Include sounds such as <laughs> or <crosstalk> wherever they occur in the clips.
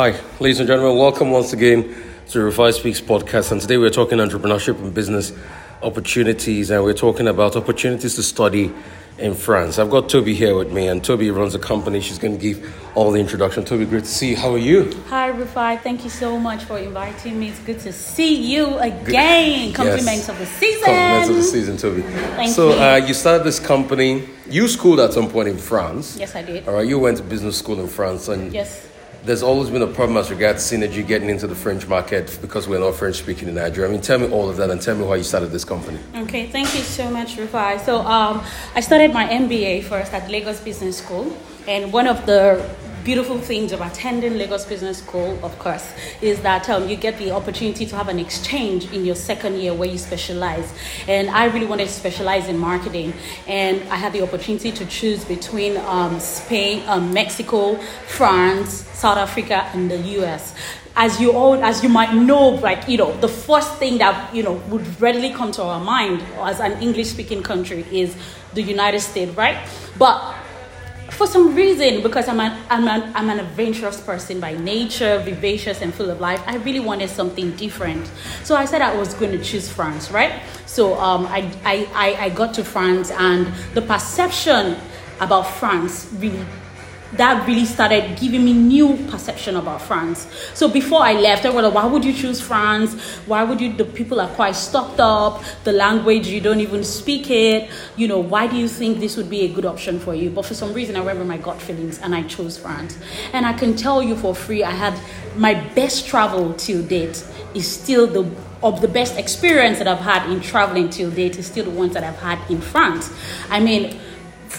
Hi, ladies and gentlemen, welcome once again to Rufai Speaks podcast. And today we're talking entrepreneurship and business opportunities, and we're talking about opportunities to study in France. I've got Toby here with me, and Toby runs a company. She's going to give all the introduction. Toby, great to see you. How are you? Hi, Rufai. Thank you so much for inviting me. It's good to see you again. Compliments Yes. of the season. Compliments of the season, Toby. Thank so, you. Uh, you started this company. You schooled at some point in France. Yes, I did. All right, you went to business school in France, and Yes. There's always been a problem as regards synergy getting into the French market because we're not French speaking in Nigeria. I mean, tell me all of that and tell me why you started this company. Okay, thank you so much, Rufai. So, um, I started my MBA first at Lagos Business School, and one of the beautiful things of attending Lagos Business School, of course, is that um, you get the opportunity to have an exchange in your second year where you specialize. And I really wanted to specialize in marketing, and I had the opportunity to choose between um, Spain, um, Mexico, France, South Africa, and the US as you all as you might know like you know the first thing that you know would readily come to our mind as an english speaking country is the united states right? But for some reason because I'm an, I'm, an, I'm an adventurous person by nature vivacious and full of life i really wanted something different. So i said i was going to choose france right? So um, I, I, I, I got to france and the perception about france really that really started giving me new perception about France. So before I left, I was like, why would you choose France? Why would you, the people are quite stocked up, the language, you don't even speak it. You know, why do you think this would be a good option for you? But for some reason, I with my gut feelings and I chose France. And I can tell you for free, I had my best travel till date is still the of the best experience that I've had in traveling till date is still the ones that I've had in France. I mean,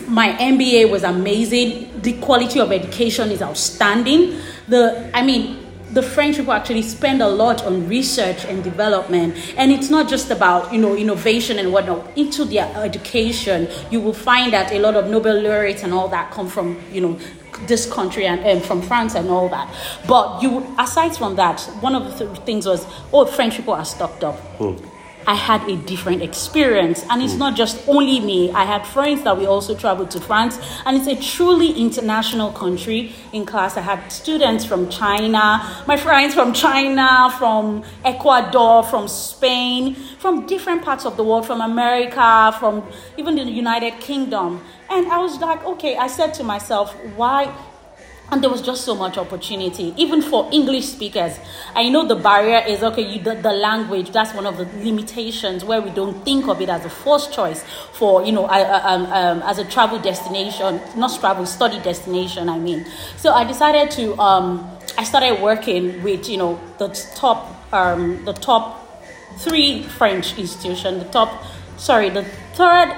my MBA was amazing. The quality of education is outstanding. The I mean, the French people actually spend a lot on research and development, and it's not just about you know innovation and whatnot. Into their education, you will find that a lot of Nobel laureates and all that come from you know this country and um, from France and all that. But you, aside from that, one of the th- things was, oh, French people are stocked up. I had a different experience, and it's hmm. not just only me. I had friends that we also traveled to France, and it's a truly international country. In class, I had students from China, my friends from China, from Ecuador, from Spain, from different parts of the world, from America, from even the United Kingdom. And I was like, okay, I said to myself, why and there was just so much opportunity even for english speakers. I know the barrier is okay you the, the language that's one of the limitations where we don't think of it as a first choice for you know I- I- um, um, as a travel destination not travel study destination i mean. So i decided to um, i started working with you know the top um, the top three french institution the top sorry the third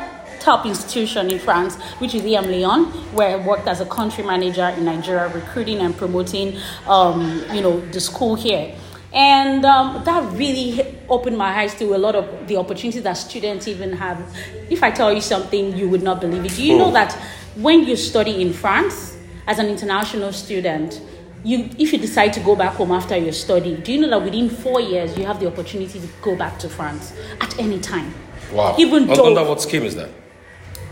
top institution in France, which is EM Lyon, where I worked as a country manager in Nigeria, recruiting and promoting, um, you know, the school here. And um, that really opened my eyes to a lot of the opportunities that students even have. If I tell you something, you would not believe it. Do you know that when you study in France as an international student, you, if you decide to go back home after your study, do you know that within four years you have the opportunity to go back to France at any time? Wow. Even though Under what scheme is that?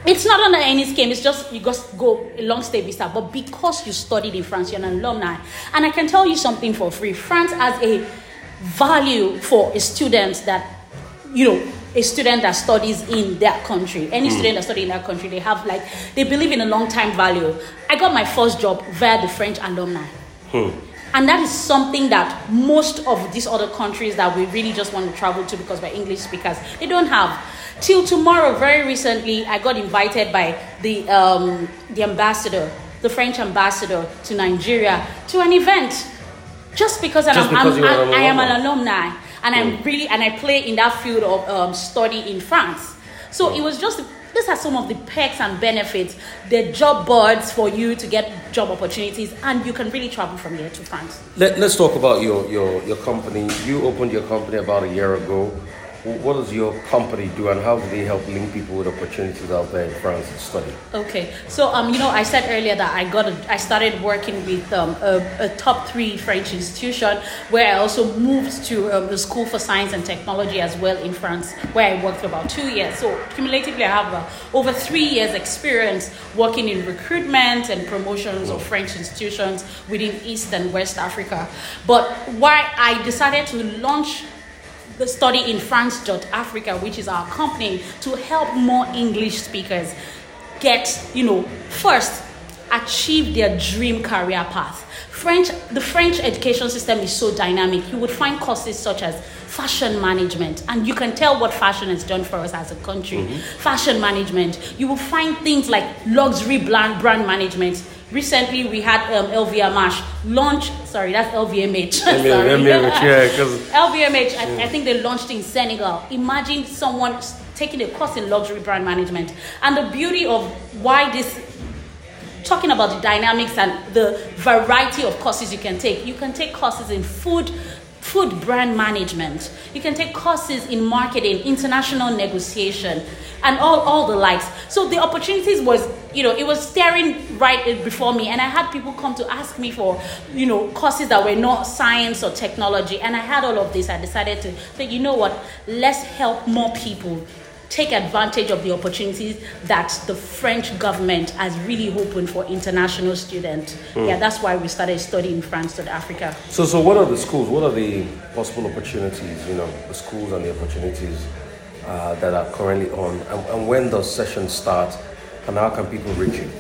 It's not under any scheme. It's just you just go a long stay visa. But because you studied in France, you're an alumni, and I can tell you something for free. France has a value for a student that you know a student that studies in that country. Any hmm. student that studies in that country, they have like they believe in a long time value. I got my first job via the French alumni. Hmm. And that is something that most of these other countries that we really just want to travel to because we're English speakers, they don't have. Till tomorrow, very recently, I got invited by the um, the ambassador, the French ambassador to Nigeria, to an event, just because, Just I'm, because I'm, I'm, an I am an alumni, and I'm really and I play in that field of um, study in France. So it was just these are some of the perks and benefits, the job boards for you to get job opportunities, and you can really travel from here to France. Let, let's talk about your, your, your company. You opened your company about a year ago. What does your company do and how do they help link people with opportunities out there in France to study? Okay, so um, you know, I said earlier that I got a, I started working with um, a, a top three French institution where I also moved to um, the School for Science and Technology as well in France, where I worked for about two years. So cumulatively, I have uh, over three years experience working in recruitment and promotions of French institutions within East and West Africa. But why I decided to launch the study in France.Africa, which is our company, to help more English speakers get, you know, first achieve their dream career path. French, the French education system is so dynamic. You would find courses such as fashion management, and you can tell what fashion has done for us as a country. Mm-hmm. Fashion management. You will find things like luxury brand, brand management recently we had um, LVMH launch. Sorry, that's LVMH. <laughs> sorry. LVMH, yeah, because LVMH. I, I, think they launched in Senegal. Imagine someone taking a course in luxury brand management, and the beauty of why this. Talking about the dynamics and the variety of courses you can take. You can take courses in food, food brand management. You can take courses in marketing, international negotiation, and all, all the likes. So the opportunities was, you know, it was staring right before me. And I had people come to ask me for, you know, courses that were not science or technology. And I had all of this. I decided to say, you know what, let's help more people take advantage of the opportunities that the French government has really opened for international students. Mm. Yeah, that's why we started studying France to Africa. So, so what are the schools? What are the possible opportunities? You know, the schools and the opportunities uh, that are currently on, and, and when does sessions start, and how can people reach you?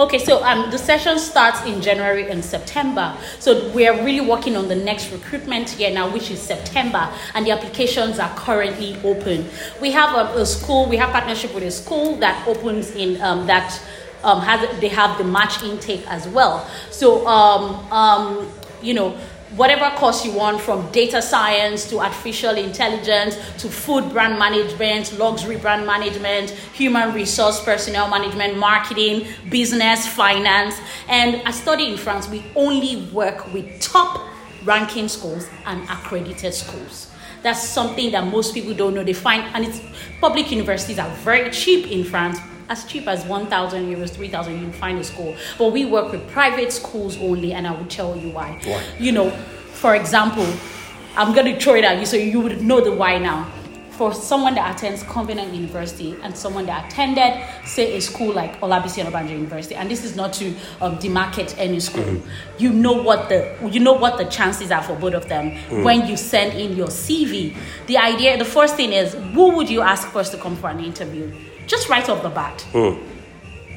Okay, so um, the session starts in January and September. So we are really working on the next recruitment year now, which is September, and the applications are currently open. We have a, a school, we have partnership with a school that opens in um, that um, has they have the March intake as well. So um, um, you know whatever course you want from data science to artificial intelligence to food brand management, luxury brand management, human resource personnel management, marketing, business, finance. And I study in France, we only work with top ranking schools and accredited schools. That's something that most people don't know. They find, and it's public universities are very cheap in France, as cheap as 1,000 euros, 3,000, you can find a school. But we work with private schools only, and I will tell you why. Why? You know, for example, I'm going to throw it at you so you would know the why now. For someone that attends Covenant University and someone that attended, say, a school like Olabisi Onabanjo University, and this is not to um, demarcate any school, mm-hmm. you know what the you know what the chances are for both of them mm. when you send in your CV. The idea, the first thing is, who would you ask first to come for an interview? Just right off the bat. Mm.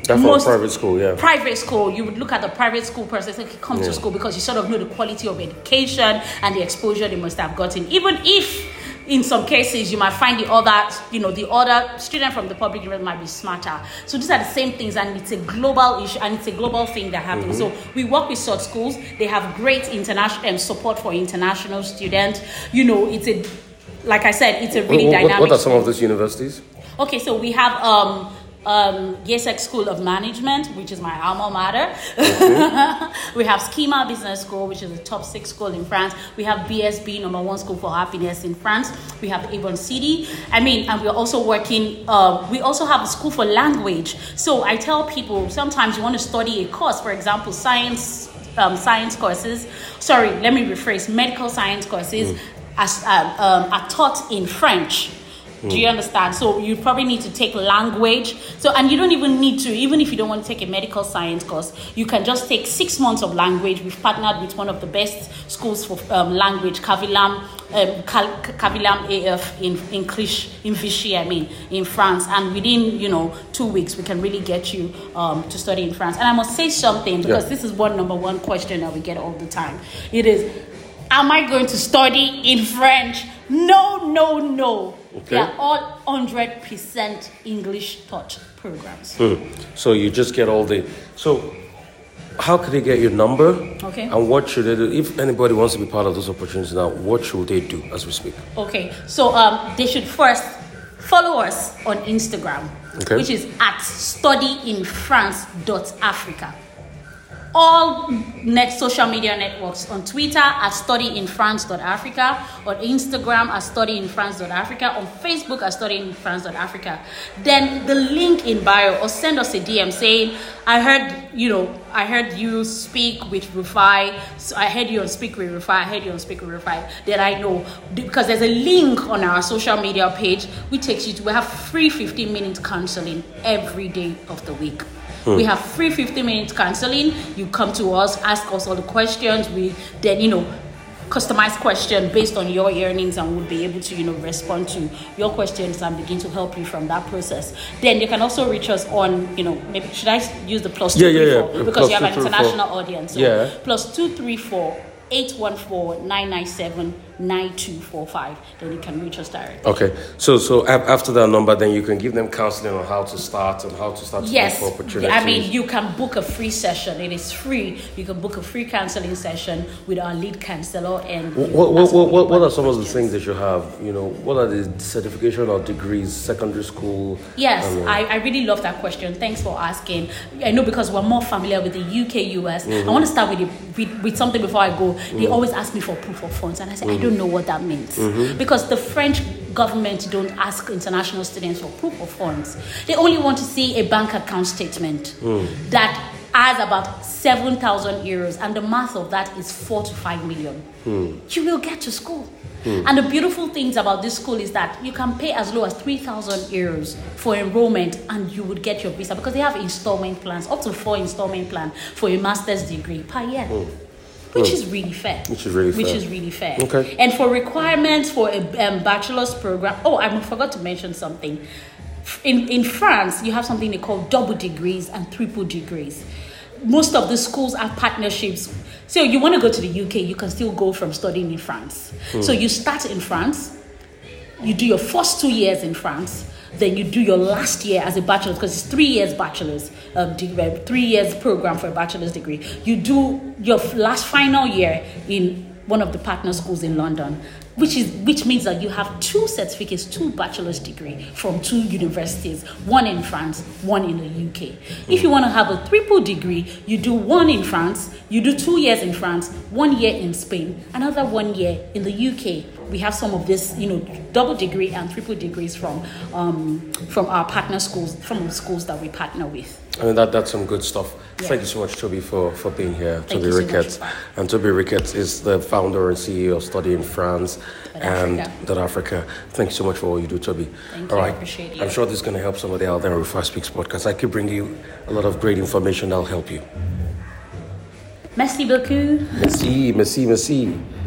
That's Most private school, yeah. Private school, you would look at the private school person say, come yeah. to school because you sort of know the quality of education and the exposure they must have gotten. Even if in some cases you might find the other you know the other student from the public university might be smarter so these are the same things and it's a global issue and it's a global thing that happens mm-hmm. so we work with such schools they have great international um, support for international students you know it's a like i said it's a really what, dynamic what are some of those universities Okay, so we have um, um, School of Management, which is my alma mater. <laughs> We have SKEMA Business School, which is the top six school in France. We have BSB, number one school for happiness in France. We have Avon City. I mean, and we're also working, uh, we also have a school for language. So I tell people sometimes you want to study a course, for example, science. Um, science courses, sorry, let me rephrase, medical science courses mm. as, uh, um, are taught in French do you understand? So you probably need to take language. So and you don't even need to, even if you don't want to take a medical science course, you can just take six months of language. We've partnered with one of the best schools for um, language, CAVILAM, um, CAVILAM AF in English in Vichy, I mean, in France. And within you know two weeks, we can really get you um, to study in France. And I must say something because yeah. this is one number one question that we get all the time. It is, am I going to study in French? No, no, no. Okay. They are all 100% English taught programs. Hmm. So you just get all the. So how can they get your number? Okay. And what should they do? If anybody wants to be part of those opportunities now, what should they do as we speak? Okay. So um, they should first follow us on Instagram, okay. which is at studyinfrance.africa. all net social media networks on Twitter at studyinfrance.africa, on Instagram at studyinfrance.africa, on Facebook at studyinfrance.africa. Then the link in bio or send us a DM saying, I heard, you know, I heard you speak with Rufai. So I heard you on Speak with Rufai. I heard you on Speak with Rufai. Then I know because there's a link on our social media page which takes you to we have free 15 minute counseling every day of the week. Hmm. We have free 15 minutes counseling. You come to us, ask us all the questions. We then, you know, customized question based on your earnings and we'll be able to you know respond to your questions and begin to help you from that process then you can also reach us on you know maybe should i use the plus yeah, two, yeah, yeah. because plus you have an international audience so yeah plus two three four 814 997 9245 then you can reach us directly. Okay so so after that number then you can give them counseling on how to start and how to start to yes for opportunities. I mean you can book a free session. It is free. You can book a free counseling session with our lead counselor and what what, what, what, what are some of the things that you have? You know what are the certification or degrees secondary school? Yes I, I really love that question. Thanks for asking. I know because we're more familiar with the uk us mm-hmm. i want to start with, the, with, with something before i go. They mm-hmm. always ask me for proof of funds and i say mm-hmm. i don't don't know what that means. Mm-hmm. Because the French government don't ask international students for proof of funds. They only want to see a bank account statement mm. that has about 7,000 euros, and the math of that is 4 to 5 million. Mm. You will get to school. Mm. And the beautiful things about this school is that you can pay as low as 3,000 euros for enrollment and you would get your visa because they have installment plans, up to four installment plan for a master's degree per year. Mm which is really fair. Which is really fair. Which is really fair. Okay. And for requirements for a um, bachelor's program, oh, I forgot to mention something. In in France, you have something they call double degrees and triple degrees. Most of the schools have partnerships. So you want to go to the UK, you can still go from studying in France. Hmm. So you start in France, you do your first two years in France, then you do your last year as a bachelor's because it's three years bachelor's um, degree, three years program for a bachelor's degree. You do your last final year in one of the partner schools in London, which is which means that you have two certificates, two bachelor's degree from two universities, one in France, one in the UK. If you want to have a triple degree, you do one in France, you do two years in France, one year in Spain, another one year in the UK we have some of this, you know, double degree and triple degrees from um, from our partner schools, from the schools that we partner with. I mean, that, that's some good stuff. Yeah. Thank you so much, Toby, for, for being here. Thank Toby Ricketts. So and Toby Ricketts is the founder and CEO of Study in France and Africa. Africa. Thank you so much for all you do, Toby. Thank all you. Right. I appreciate you. I'm sure this is going to help somebody out there with Fast Speaks podcast. I could bring you a lot of great information that'll help you. Merci beaucoup. Merci, merci, merci.